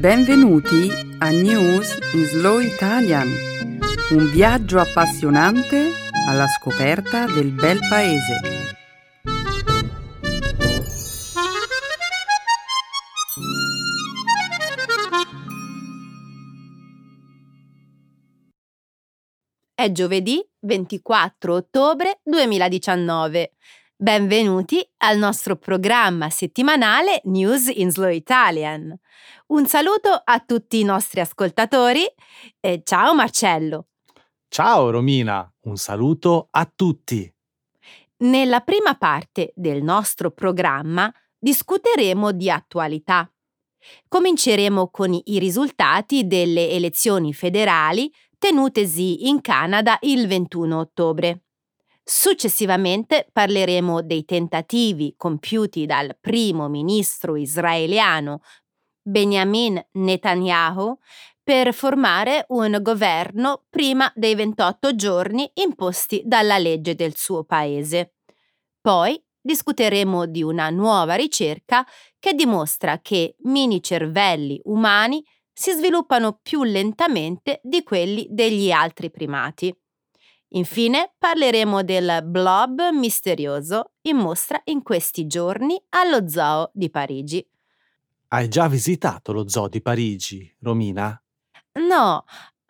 Benvenuti a News in Slow Italian, un viaggio appassionante alla scoperta del bel paese. È giovedì 24 ottobre 2019. Benvenuti al nostro programma settimanale News in Slow Italian. Un saluto a tutti i nostri ascoltatori e ciao Marcello. Ciao Romina, un saluto a tutti. Nella prima parte del nostro programma discuteremo di attualità. Cominceremo con i risultati delle elezioni federali tenutesi in Canada il 21 ottobre. Successivamente parleremo dei tentativi compiuti dal primo ministro israeliano Benjamin Netanyahu per formare un governo prima dei 28 giorni imposti dalla legge del suo paese. Poi discuteremo di una nuova ricerca che dimostra che mini cervelli umani si sviluppano più lentamente di quelli degli altri primati. Infine parleremo del blob misterioso in mostra in questi giorni allo Zoo di Parigi. Hai già visitato lo zoo di Parigi, Romina? No,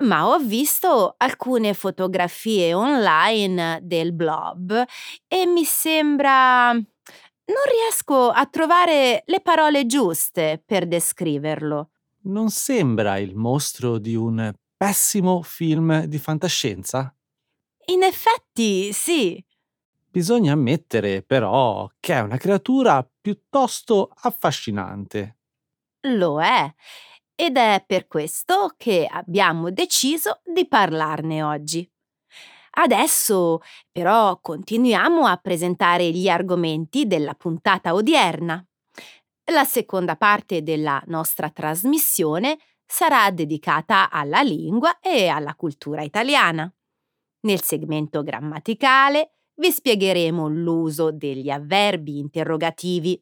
ma ho visto alcune fotografie online del blob e mi sembra... Non riesco a trovare le parole giuste per descriverlo non sembra il mostro di un pessimo film di fantascienza? In effetti, sì. Bisogna ammettere, però, che è una creatura piuttosto affascinante. Lo è. Ed è per questo che abbiamo deciso di parlarne oggi. Adesso, però, continuiamo a presentare gli argomenti della puntata odierna. La seconda parte della nostra trasmissione sarà dedicata alla lingua e alla cultura italiana. Nel segmento grammaticale vi spiegheremo l'uso degli avverbi interrogativi.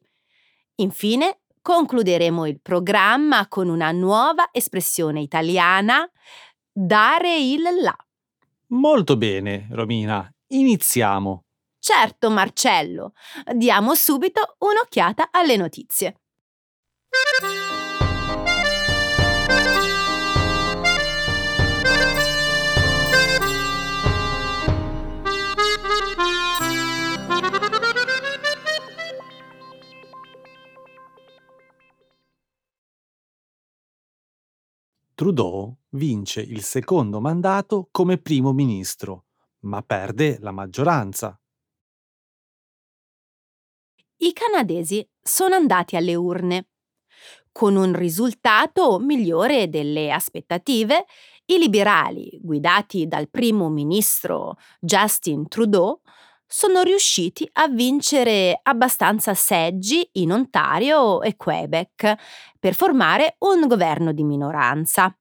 Infine, concluderemo il programma con una nuova espressione italiana, dare il là. Molto bene, Romina. Iniziamo. Certo, Marcello. Diamo subito un'occhiata alle notizie. Trudeau vince il secondo mandato come primo ministro, ma perde la maggioranza. I canadesi sono andati alle urne. Con un risultato migliore delle aspettative, i liberali, guidati dal primo ministro Justin Trudeau, sono riusciti a vincere abbastanza seggi in Ontario e Quebec per formare un governo di minoranza.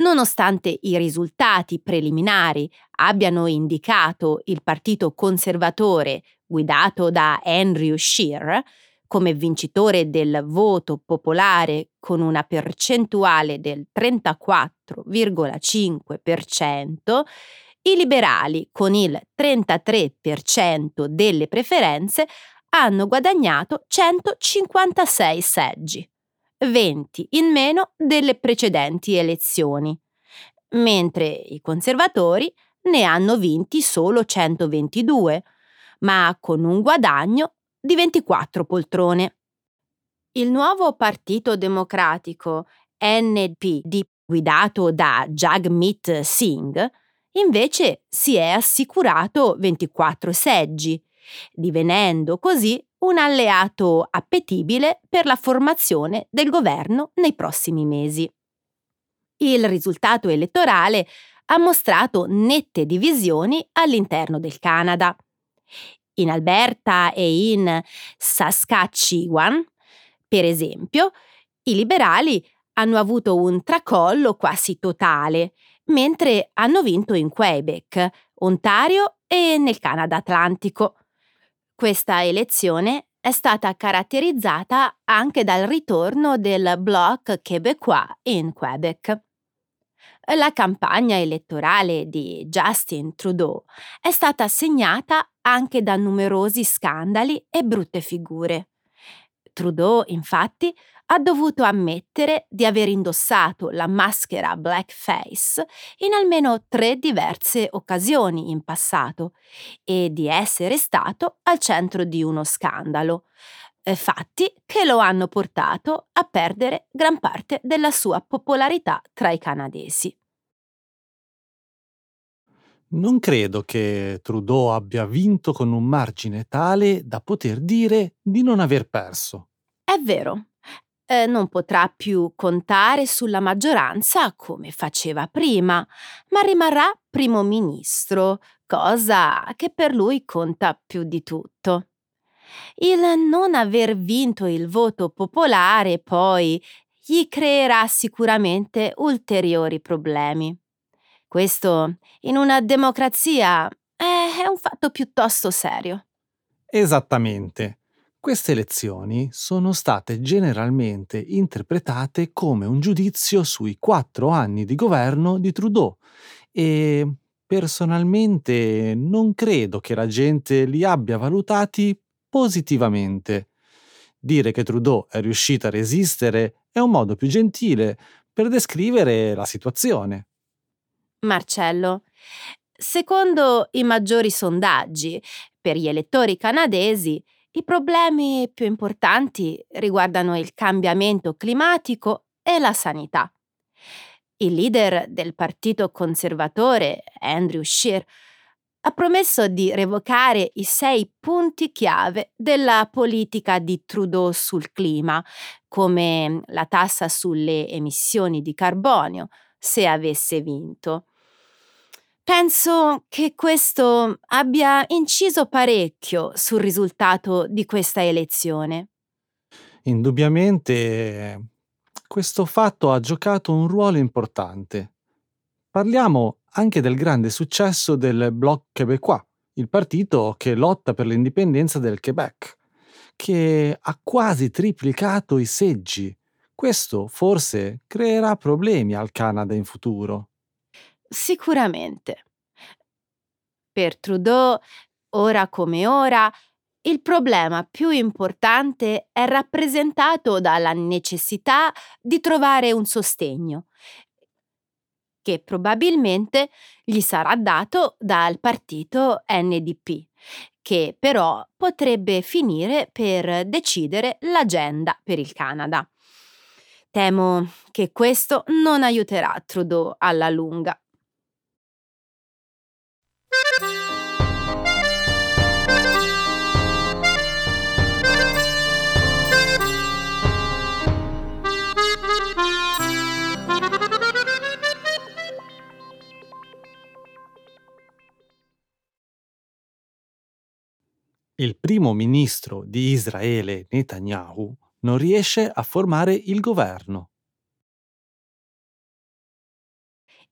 Nonostante i risultati preliminari abbiano indicato il Partito Conservatore guidato da Andrew Scheer come vincitore del voto popolare con una percentuale del 34,5%, i liberali con il 33% delle preferenze hanno guadagnato 156 seggi, 20 in meno delle precedenti elezioni, mentre i conservatori ne hanno vinti solo 122, ma con un guadagno di 24 poltrone. Il nuovo Partito Democratico NPD, guidato da Jagmeet Singh, invece si è assicurato 24 seggi, divenendo così un alleato appetibile per la formazione del governo nei prossimi mesi. Il risultato elettorale ha mostrato nette divisioni all'interno del Canada. In Alberta e in Saskatchewan, per esempio, i liberali hanno avuto un tracollo quasi totale, mentre hanno vinto in Quebec, Ontario e nel Canada Atlantico. Questa elezione è stata caratterizzata anche dal ritorno del Bloc québécois in Quebec. La campagna elettorale di Justin Trudeau è stata segnata anche da numerosi scandali e brutte figure. Trudeau, infatti, ha dovuto ammettere di aver indossato la maschera blackface in almeno tre diverse occasioni in passato e di essere stato al centro di uno scandalo, eh, fatti che lo hanno portato a perdere gran parte della sua popolarità tra i canadesi. Non credo che Trudeau abbia vinto con un margine tale da poter dire di non aver perso. È vero, eh, non potrà più contare sulla maggioranza come faceva prima, ma rimarrà primo ministro, cosa che per lui conta più di tutto. Il non aver vinto il voto popolare poi gli creerà sicuramente ulteriori problemi. Questo in una democrazia è un fatto piuttosto serio. Esattamente. Queste elezioni sono state generalmente interpretate come un giudizio sui quattro anni di governo di Trudeau e personalmente non credo che la gente li abbia valutati positivamente. Dire che Trudeau è riuscito a resistere è un modo più gentile per descrivere la situazione. Marcello, secondo i maggiori sondaggi per gli elettori canadesi, i problemi più importanti riguardano il cambiamento climatico e la sanità. Il leader del partito conservatore, Andrew Scheer, ha promesso di revocare i sei punti chiave della politica di Trudeau sul clima, come la tassa sulle emissioni di carbonio, se avesse vinto. Penso che questo abbia inciso parecchio sul risultato di questa elezione. Indubbiamente questo fatto ha giocato un ruolo importante. Parliamo anche del grande successo del Bloc québécois, il partito che lotta per l'indipendenza del Quebec, che ha quasi triplicato i seggi. Questo forse creerà problemi al Canada in futuro. Sicuramente. Per Trudeau, ora come ora, il problema più importante è rappresentato dalla necessità di trovare un sostegno, che probabilmente gli sarà dato dal partito NDP, che però potrebbe finire per decidere l'agenda per il Canada. Temo che questo non aiuterà Trudeau alla lunga. Il primo ministro di Israele Netanyahu non riesce a formare il governo.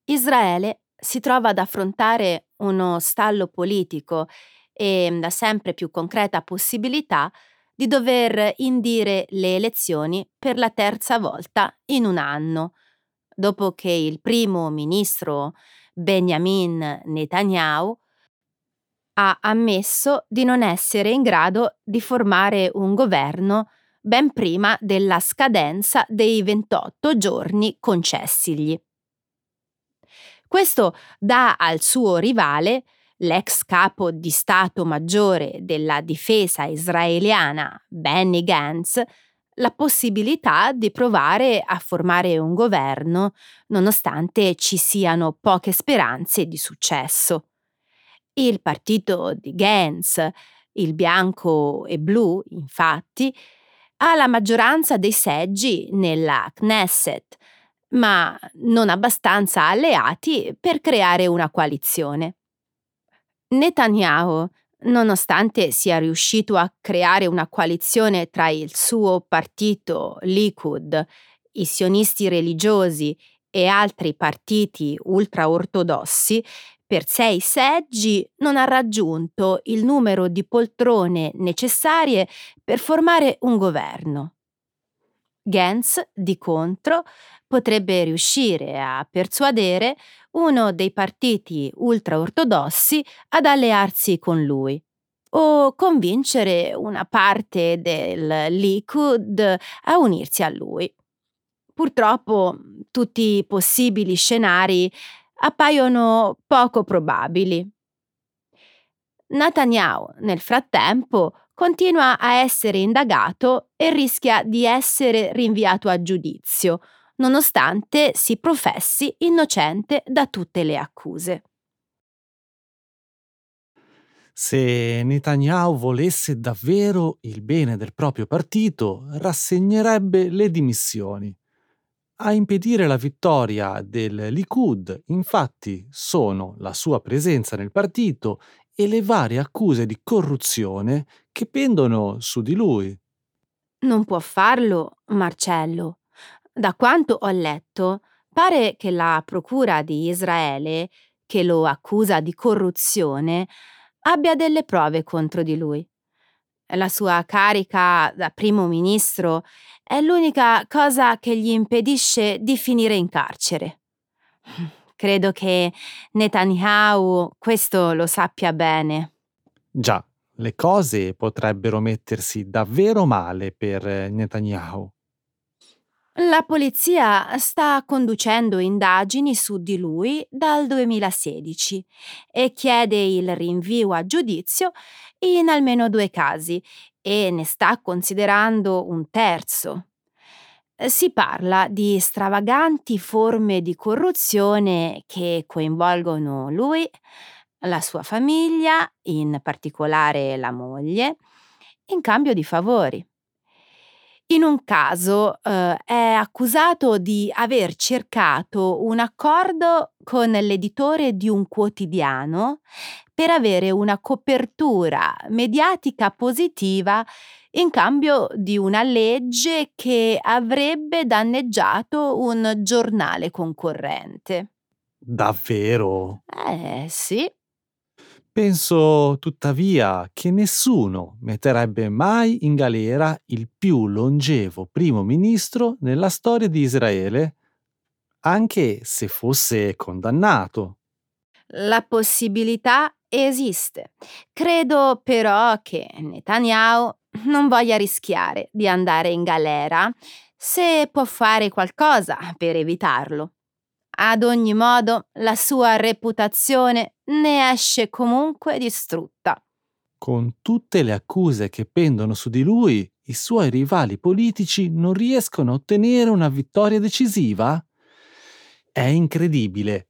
Israele si trova ad affrontare uno stallo politico e la sempre più concreta possibilità di dover indire le elezioni per la terza volta in un anno, dopo che il primo ministro Benjamin Netanyahu ha ammesso di non essere in grado di formare un governo ben prima della scadenza dei 28 giorni concessigli. Questo dà al suo rivale, l'ex capo di Stato Maggiore della difesa israeliana Benny Gantz, la possibilità di provare a formare un governo nonostante ci siano poche speranze di successo. Il partito di Gantz, il bianco e blu, infatti, ha la maggioranza dei seggi nella Knesset, ma non abbastanza alleati per creare una coalizione. Netanyahu, nonostante sia riuscito a creare una coalizione tra il suo partito Likud, i sionisti religiosi e altri partiti ultraortodossi, per sei seggi non ha raggiunto il numero di poltrone necessarie per formare un governo. Gantz, di contro, potrebbe riuscire a persuadere uno dei partiti ultraortodossi ad allearsi con lui o convincere una parte del Likud a unirsi a lui. Purtroppo tutti i possibili scenari appaiono poco probabili. Netanyahu, nel frattempo, continua a essere indagato e rischia di essere rinviato a giudizio, nonostante si professi innocente da tutte le accuse. Se Netanyahu volesse davvero il bene del proprio partito, rassegnerebbe le dimissioni. A impedire la vittoria del Likud, infatti, sono la sua presenza nel partito e le varie accuse di corruzione che pendono su di lui. Non può farlo, Marcello. Da quanto ho letto, pare che la Procura di Israele, che lo accusa di corruzione, abbia delle prove contro di lui. La sua carica da primo ministro è l'unica cosa che gli impedisce di finire in carcere. Credo che Netanyahu questo lo sappia bene. Già, le cose potrebbero mettersi davvero male per Netanyahu. La polizia sta conducendo indagini su di lui dal 2016 e chiede il rinvio a giudizio in almeno due casi e ne sta considerando un terzo. Si parla di stravaganti forme di corruzione che coinvolgono lui, la sua famiglia, in particolare la moglie, in cambio di favori. In un caso eh, è accusato di aver cercato un accordo con l'editore di un quotidiano per avere una copertura mediatica positiva in cambio di una legge che avrebbe danneggiato un giornale concorrente. Davvero? Eh sì. Penso tuttavia che nessuno metterebbe mai in galera il più longevo primo ministro nella storia di Israele, anche se fosse condannato. La possibilità esiste. Credo però che Netanyahu non voglia rischiare di andare in galera se può fare qualcosa per evitarlo. Ad ogni modo, la sua reputazione ne esce comunque distrutta. Con tutte le accuse che pendono su di lui, i suoi rivali politici non riescono a ottenere una vittoria decisiva? È incredibile.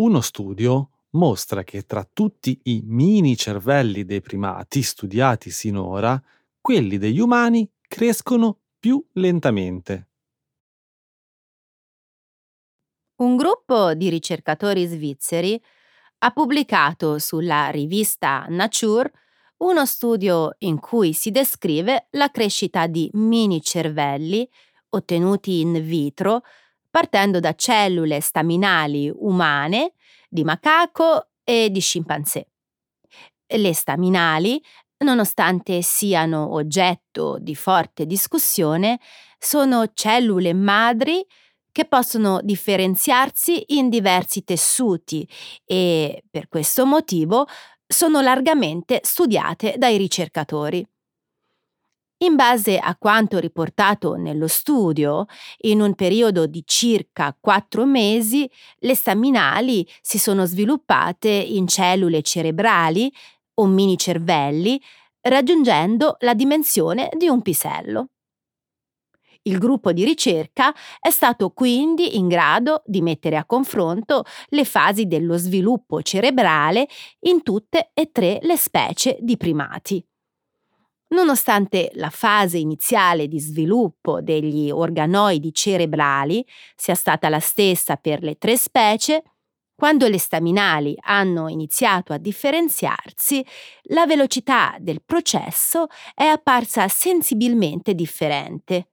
Uno studio mostra che tra tutti i mini cervelli dei primati studiati sinora, quelli degli umani crescono più lentamente. Un gruppo di ricercatori svizzeri ha pubblicato sulla rivista Nature uno studio in cui si descrive la crescita di mini cervelli ottenuti in vitro partendo da cellule staminali umane, di macaco e di scimpanzé. Le staminali, nonostante siano oggetto di forte discussione, sono cellule madri che possono differenziarsi in diversi tessuti e, per questo motivo, sono largamente studiate dai ricercatori. In base a quanto riportato nello studio, in un periodo di circa quattro mesi, le staminali si sono sviluppate in cellule cerebrali o mini cervelli, raggiungendo la dimensione di un pisello. Il gruppo di ricerca è stato quindi in grado di mettere a confronto le fasi dello sviluppo cerebrale in tutte e tre le specie di primati. Nonostante la fase iniziale di sviluppo degli organoidi cerebrali sia stata la stessa per le tre specie, quando le staminali hanno iniziato a differenziarsi, la velocità del processo è apparsa sensibilmente differente.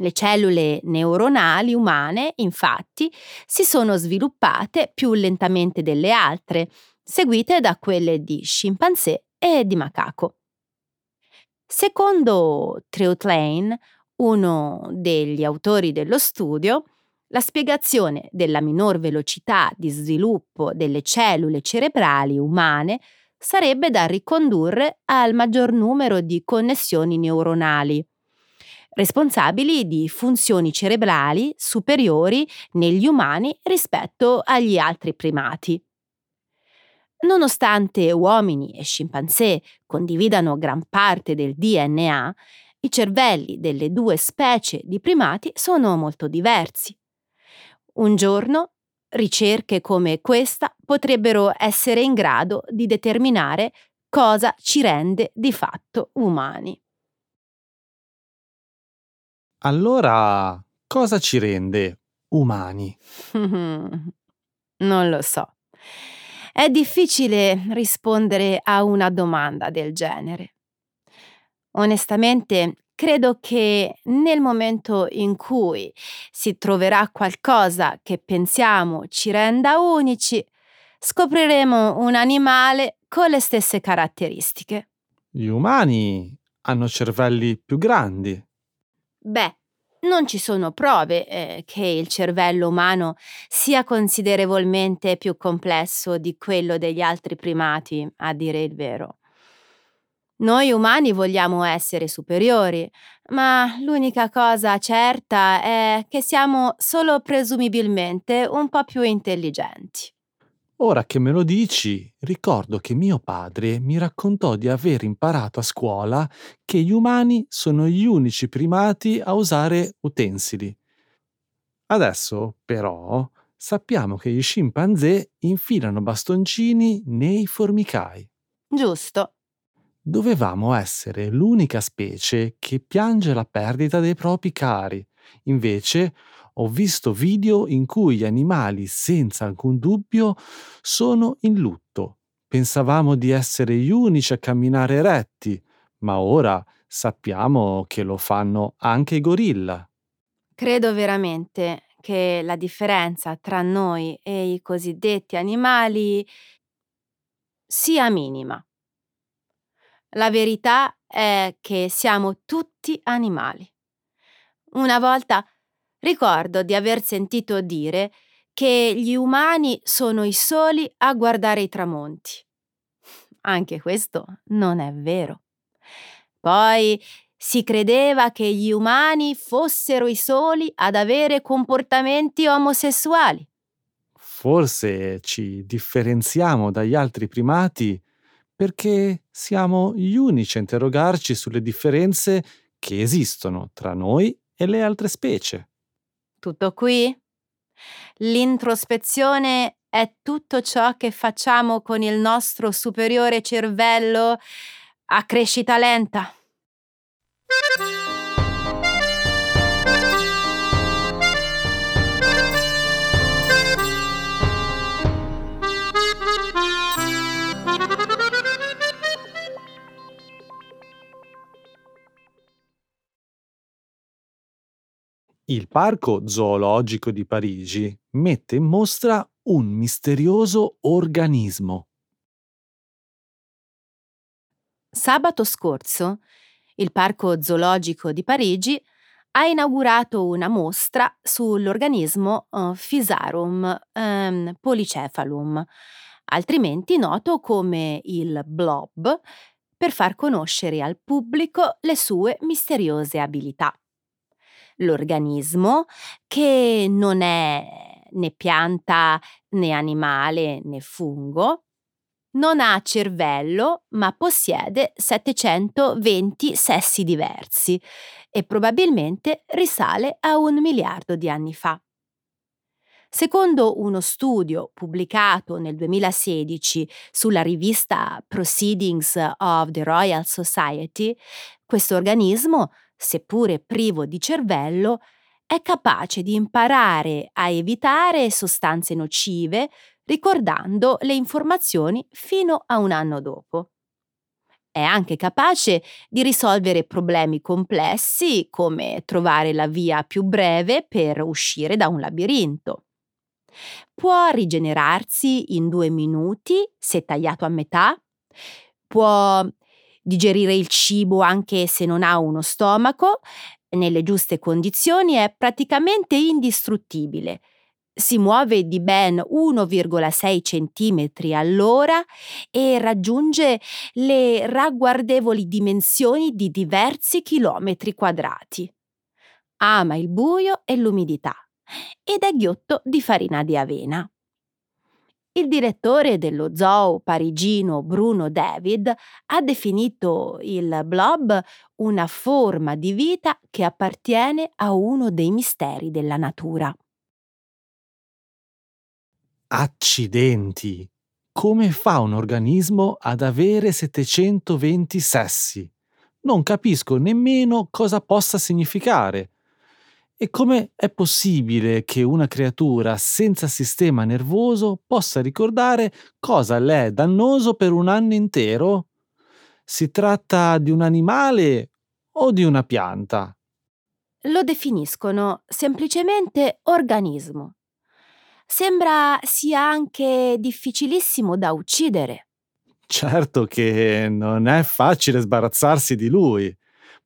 Le cellule neuronali umane, infatti, si sono sviluppate più lentamente delle altre, seguite da quelle di scimpanzé e di macaco. Secondo Treutlein, uno degli autori dello studio, la spiegazione della minor velocità di sviluppo delle cellule cerebrali umane sarebbe da ricondurre al maggior numero di connessioni neuronali, responsabili di funzioni cerebrali superiori negli umani rispetto agli altri primati. Nonostante uomini e scimpanzé condividano gran parte del DNA, i cervelli delle due specie di primati sono molto diversi. Un giorno ricerche come questa potrebbero essere in grado di determinare cosa ci rende di fatto umani. Allora, cosa ci rende umani? non lo so. È difficile rispondere a una domanda del genere. Onestamente, credo che nel momento in cui si troverà qualcosa che pensiamo ci renda unici, scopriremo un animale con le stesse caratteristiche. Gli umani hanno cervelli più grandi. Beh, non ci sono prove eh, che il cervello umano sia considerevolmente più complesso di quello degli altri primati, a dire il vero. Noi umani vogliamo essere superiori, ma l'unica cosa certa è che siamo solo presumibilmente un po' più intelligenti. Ora che me lo dici, ricordo che mio padre mi raccontò di aver imparato a scuola che gli umani sono gli unici primati a usare utensili. Adesso, però, sappiamo che gli scimpanzé infilano bastoncini nei formicai. Giusto dovevamo essere l'unica specie che piange la perdita dei propri cari. Invece ho visto video in cui gli animali, senza alcun dubbio, sono in lutto. Pensavamo di essere gli unici a camminare eretti, ma ora sappiamo che lo fanno anche i gorilla. Credo veramente che la differenza tra noi e i cosiddetti animali sia minima. La verità è che siamo tutti animali. Una volta ricordo di aver sentito dire che gli umani sono i soli a guardare i tramonti. Anche questo non è vero. Poi si credeva che gli umani fossero i soli ad avere comportamenti omosessuali. Forse ci differenziamo dagli altri primati perché siamo gli unici a interrogarci sulle differenze che esistono tra noi e le altre specie. Tutto qui? L'introspezione è tutto ciò che facciamo con il nostro superiore cervello a crescita lenta. Il Parco zoologico di Parigi mette in mostra un misterioso organismo. Sabato scorso il Parco zoologico di Parigi ha inaugurato una mostra sull'organismo uh, Physarum um, polycephalum, altrimenti noto come il blob, per far conoscere al pubblico le sue misteriose abilità l'organismo che non è né pianta né animale né fungo, non ha cervello ma possiede 720 sessi diversi e probabilmente risale a un miliardo di anni fa. Secondo uno studio pubblicato nel 2016 sulla rivista Proceedings of the Royal Society, questo organismo, seppure privo di cervello, è capace di imparare a evitare sostanze nocive ricordando le informazioni fino a un anno dopo. È anche capace di risolvere problemi complessi come trovare la via più breve per uscire da un labirinto. Può rigenerarsi in due minuti se tagliato a metà, può digerire il cibo anche se non ha uno stomaco, nelle giuste condizioni è praticamente indistruttibile. Si muove di ben 1,6 cm all'ora e raggiunge le ragguardevoli dimensioni di diversi chilometri quadrati. Ama il buio e l'umidità ed è ghiotto di farina di avena. Il direttore dello zoo parigino Bruno David ha definito il blob una forma di vita che appartiene a uno dei misteri della natura. Accidenti! Come fa un organismo ad avere 720 sessi? Non capisco nemmeno cosa possa significare. E come è possibile che una creatura senza sistema nervoso possa ricordare cosa le è dannoso per un anno intero? Si tratta di un animale o di una pianta? Lo definiscono semplicemente organismo. Sembra sia anche difficilissimo da uccidere. Certo che non è facile sbarazzarsi di lui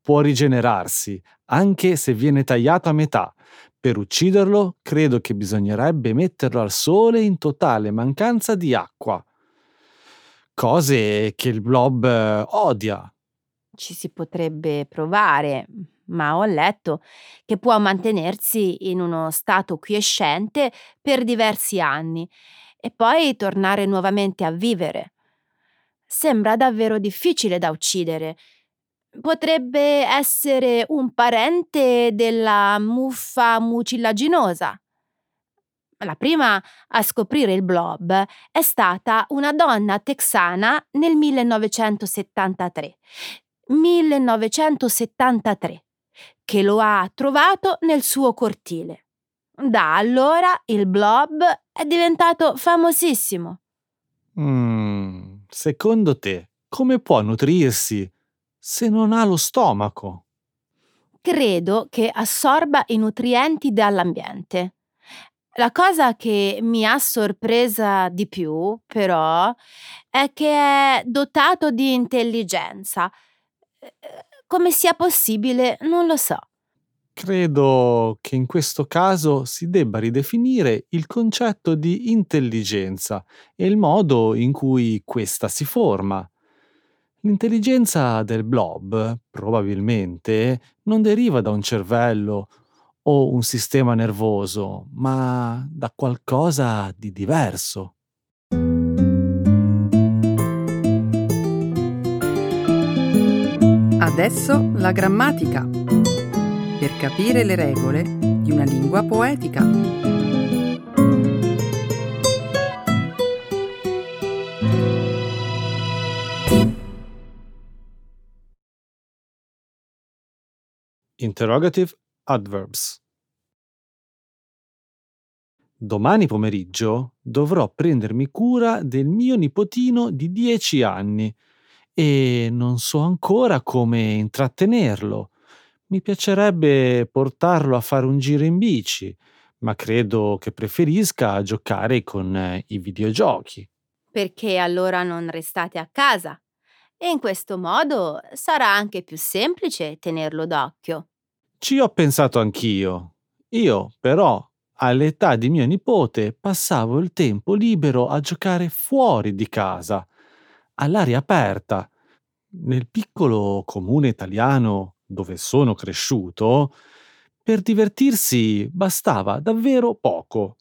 può rigenerarsi, anche se viene tagliato a metà. Per ucciderlo, credo che bisognerebbe metterlo al sole in totale mancanza di acqua. Cose che il blob eh, odia. Ci si potrebbe provare, ma ho letto che può mantenersi in uno stato quiescente per diversi anni e poi tornare nuovamente a vivere. Sembra davvero difficile da uccidere Potrebbe essere un parente della muffa mucillaginosa. La prima a scoprire il blob è stata una donna texana nel 1973. 1973 che lo ha trovato nel suo cortile. Da allora il blob è diventato famosissimo. Mm, secondo te, come può nutrirsi se non ha lo stomaco? Credo che assorba i nutrienti dall'ambiente. La cosa che mi ha sorpresa di più, però, è che è dotato di intelligenza. Come sia possibile, non lo so. Credo che in questo caso si debba ridefinire il concetto di intelligenza e il modo in cui questa si forma. L'intelligenza del blob probabilmente non deriva da un cervello o un sistema nervoso, ma da qualcosa di diverso. Adesso la grammatica. Per capire le regole di una lingua poetica. Interrogative Adverbs. Domani pomeriggio dovrò prendermi cura del mio nipotino di 10 anni e non so ancora come intrattenerlo. Mi piacerebbe portarlo a fare un giro in bici, ma credo che preferisca giocare con eh, i videogiochi. Perché allora non restate a casa? E in questo modo sarà anche più semplice tenerlo d'occhio. Ci ho pensato anch'io. Io, però, all'età di mio nipote, passavo il tempo libero a giocare fuori di casa, all'aria aperta. Nel piccolo comune italiano dove sono cresciuto, per divertirsi bastava davvero poco.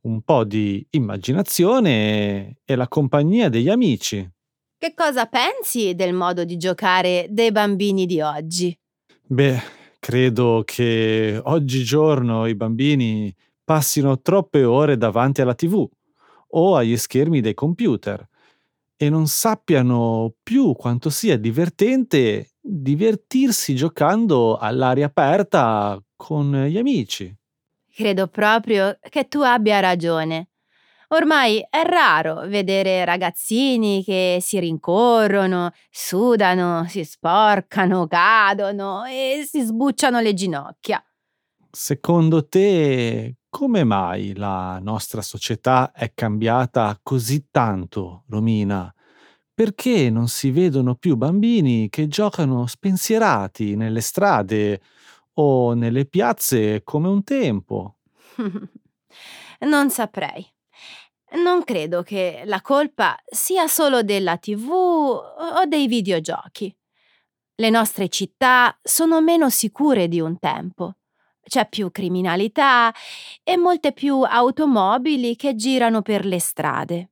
Un po' di immaginazione e la compagnia degli amici. Che cosa pensi del modo di giocare dei bambini di oggi? Beh, credo che oggigiorno i bambini passino troppe ore davanti alla TV o agli schermi dei computer e non sappiano più quanto sia divertente divertirsi giocando all'aria aperta con gli amici. Credo proprio che tu abbia ragione. Ormai è raro vedere ragazzini che si rincorrono, sudano, si sporcano, cadono e si sbucciano le ginocchia. Secondo te, come mai la nostra società è cambiata così tanto, Romina? Perché non si vedono più bambini che giocano spensierati nelle strade o nelle piazze come un tempo? non saprei. Non credo che la colpa sia solo della TV o dei videogiochi. Le nostre città sono meno sicure di un tempo. C'è più criminalità e molte più automobili che girano per le strade.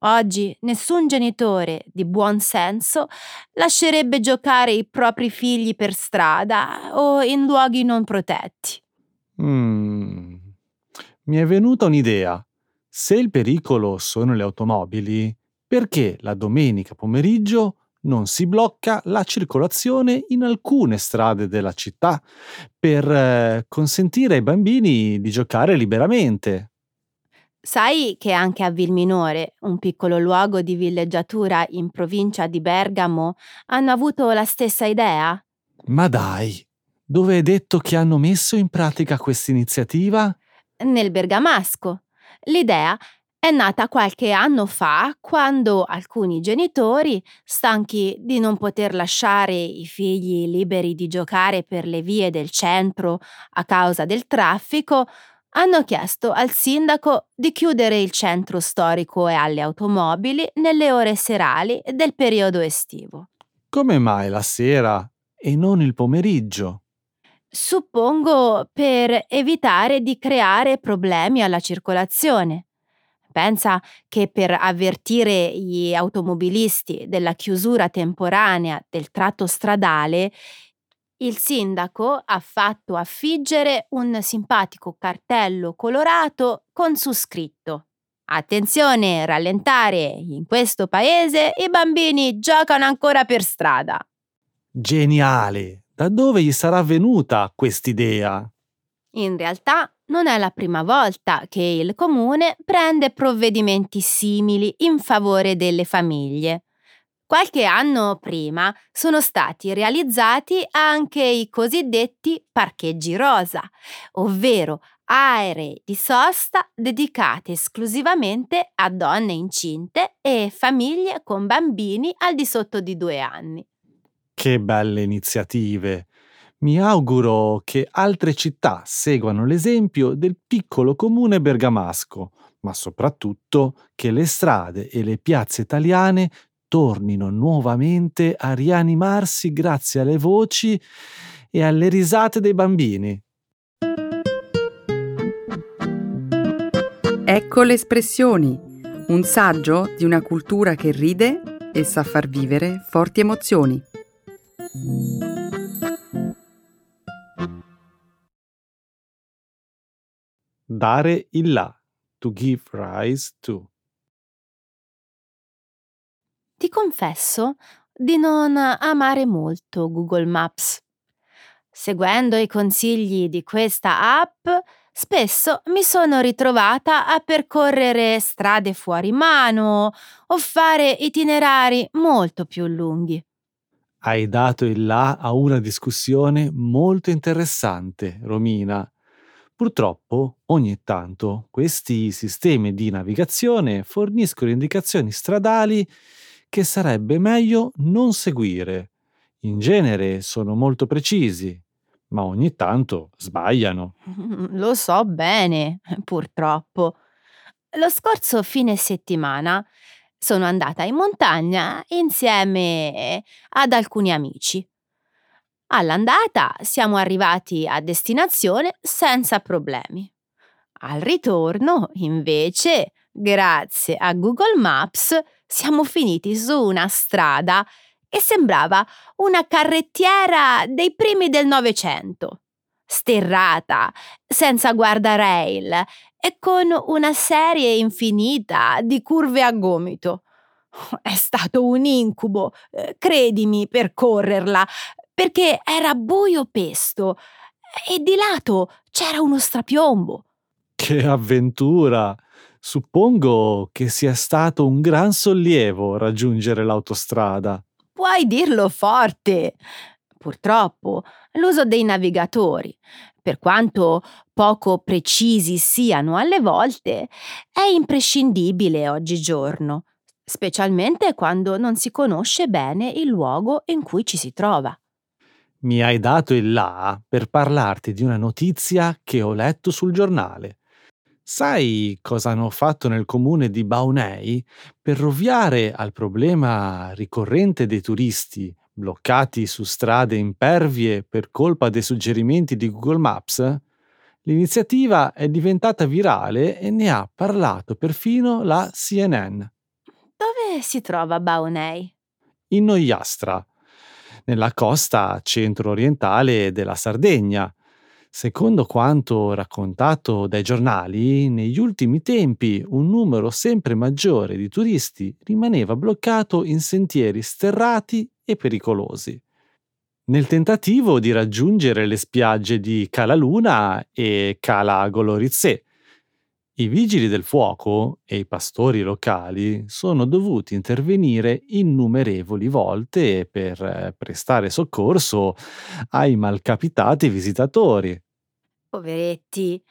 Oggi nessun genitore di buon senso lascerebbe giocare i propri figli per strada o in luoghi non protetti. Mm. Mi è venuta un'idea. Se il pericolo sono le automobili, perché la domenica pomeriggio non si blocca la circolazione in alcune strade della città per eh, consentire ai bambini di giocare liberamente? Sai che anche a Vilminore, un piccolo luogo di villeggiatura in provincia di Bergamo, hanno avuto la stessa idea? Ma dai, dove hai detto che hanno messo in pratica questa iniziativa? Nel Bergamasco. L'idea è nata qualche anno fa quando alcuni genitori, stanchi di non poter lasciare i figli liberi di giocare per le vie del centro a causa del traffico, hanno chiesto al sindaco di chiudere il centro storico e alle automobili nelle ore serali del periodo estivo. Come mai la sera e non il pomeriggio? Suppongo per evitare di creare problemi alla circolazione. Pensa che per avvertire gli automobilisti della chiusura temporanea del tratto stradale, il sindaco ha fatto affiggere un simpatico cartello colorato con su scritto Attenzione, rallentare, in questo paese i bambini giocano ancora per strada. Geniale! Da dove gli sarà venuta quest'idea? In realtà non è la prima volta che il comune prende provvedimenti simili in favore delle famiglie. Qualche anno prima sono stati realizzati anche i cosiddetti parcheggi rosa, ovvero aree di sosta dedicate esclusivamente a donne incinte e famiglie con bambini al di sotto di due anni. Che belle iniziative! Mi auguro che altre città seguano l'esempio del piccolo comune bergamasco, ma soprattutto che le strade e le piazze italiane tornino nuovamente a rianimarsi grazie alle voci e alle risate dei bambini. Ecco le espressioni, un saggio di una cultura che ride e sa far vivere forti emozioni. Dare il là, to give rise to. Ti confesso di non amare molto Google Maps. Seguendo i consigli di questa app, spesso mi sono ritrovata a percorrere strade fuori mano o fare itinerari molto più lunghi. Hai dato il là a una discussione molto interessante, Romina. Purtroppo, ogni tanto, questi sistemi di navigazione forniscono indicazioni stradali che sarebbe meglio non seguire. In genere sono molto precisi, ma ogni tanto sbagliano. Lo so bene, purtroppo. Lo scorso fine settimana sono andata in montagna insieme ad alcuni amici. All'andata siamo arrivati a destinazione senza problemi. Al ritorno, invece, grazie a Google Maps, siamo finiti su una strada che sembrava una carrettiera dei primi del Novecento. sterrata, senza guardrail e con una serie infinita di curve a gomito. È stato un incubo, eh, credimi, percorrerla, perché era buio pesto e di lato c'era uno strapiombo. Che avventura! Suppongo che sia stato un gran sollievo raggiungere l'autostrada. Puoi dirlo forte. Purtroppo, l'uso dei navigatori, per quanto poco precisi siano alle volte, è imprescindibile oggigiorno, specialmente quando non si conosce bene il luogo in cui ci si trova. Mi hai dato il là per parlarti di una notizia che ho letto sul giornale. Sai cosa hanno fatto nel comune di Baunei per ovviare al problema ricorrente dei turisti bloccati su strade impervie per colpa dei suggerimenti di Google Maps? L'iniziativa è diventata virale e ne ha parlato perfino la CNN. Dove si trova Baunei? In Noiastra, nella costa centro-orientale della Sardegna, Secondo quanto raccontato dai giornali, negli ultimi tempi un numero sempre maggiore di turisti rimaneva bloccato in sentieri sterrati e pericolosi. Nel tentativo di raggiungere le spiagge di Cala Luna e Cala Golorizze, i vigili del fuoco e i pastori locali sono dovuti intervenire innumerevoli volte per prestare soccorso ai malcapitati visitatori. Poveretti.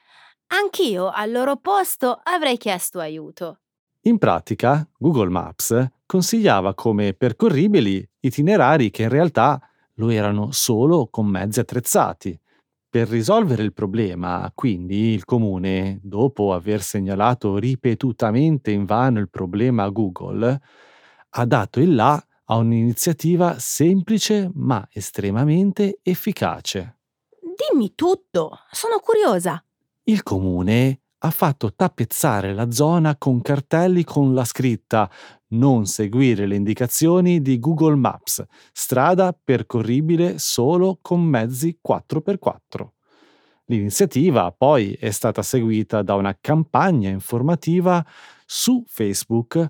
Anch'io al loro posto avrei chiesto aiuto. In pratica, Google Maps consigliava come percorribili itinerari che in realtà lo erano solo con mezzi attrezzati. Per risolvere il problema, quindi, il comune, dopo aver segnalato ripetutamente invano il problema a Google, ha dato il là a un'iniziativa semplice ma estremamente efficace. Dimmi tutto, sono curiosa. Il comune ha fatto tappezzare la zona con cartelli con la scritta Non seguire le indicazioni di Google Maps, strada percorribile solo con mezzi 4x4. L'iniziativa poi è stata seguita da una campagna informativa su Facebook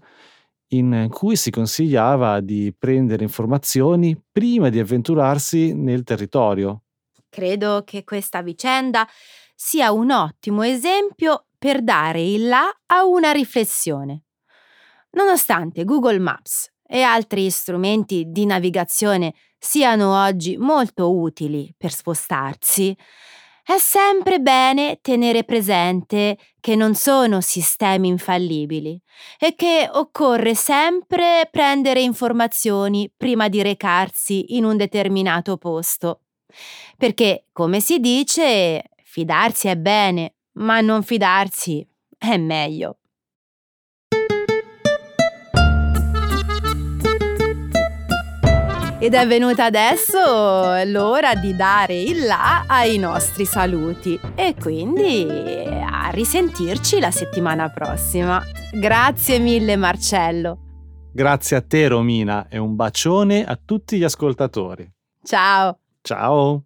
in cui si consigliava di prendere informazioni prima di avventurarsi nel territorio. Credo che questa vicenda sia un ottimo esempio per dare il là a una riflessione. Nonostante Google Maps e altri strumenti di navigazione siano oggi molto utili per spostarsi, è sempre bene tenere presente che non sono sistemi infallibili e che occorre sempre prendere informazioni prima di recarsi in un determinato posto. Perché, come si dice, fidarsi è bene, ma non fidarsi è meglio. Ed è venuta adesso l'ora di dare il là ai nostri saluti e quindi a risentirci la settimana prossima. Grazie mille Marcello. Grazie a te Romina e un bacione a tutti gli ascoltatori. Ciao. Ciao!